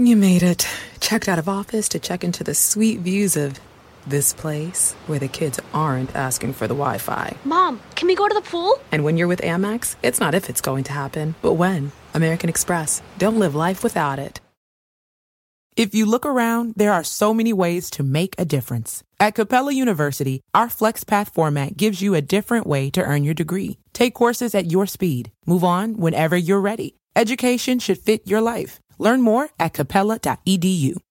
You made it. Checked out of office to check into the sweet views of this place where the kids aren't asking for the Wi Fi. Mom, can we go to the pool? And when you're with Amex, it's not if it's going to happen, but when. American Express. Don't live life without it. If you look around, there are so many ways to make a difference. At Capella University, our FlexPath format gives you a different way to earn your degree. Take courses at your speed. Move on whenever you're ready. Education should fit your life. Learn more at capella.edu.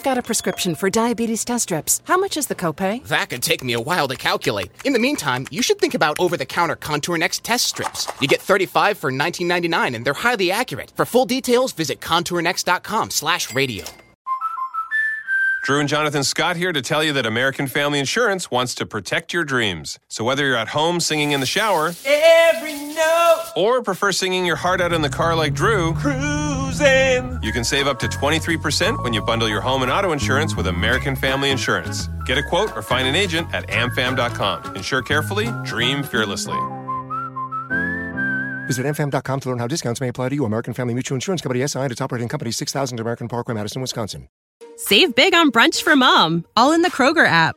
I've got a prescription for diabetes test strips. How much is the copay? That could take me a while to calculate. In the meantime, you should think about over-the-counter Contour Next test strips. You get 35 for 19.99 and they're highly accurate. For full details, visit contournext.com/radio. Drew and Jonathan Scott here to tell you that American Family Insurance wants to protect your dreams. So whether you're at home singing in the shower, every note, or prefer singing your heart out in the car like Drew, cruising, you can save up to 23% when you bundle your home and auto insurance with American Family Insurance. Get a quote or find an agent at amfam.com. Insure carefully, dream fearlessly. Visit amfam.com to learn how discounts may apply to you. American Family Mutual Insurance Company SI and its operating company 6000 American Parkway, Madison, Wisconsin. Save big on brunch for mom, all in the Kroger app.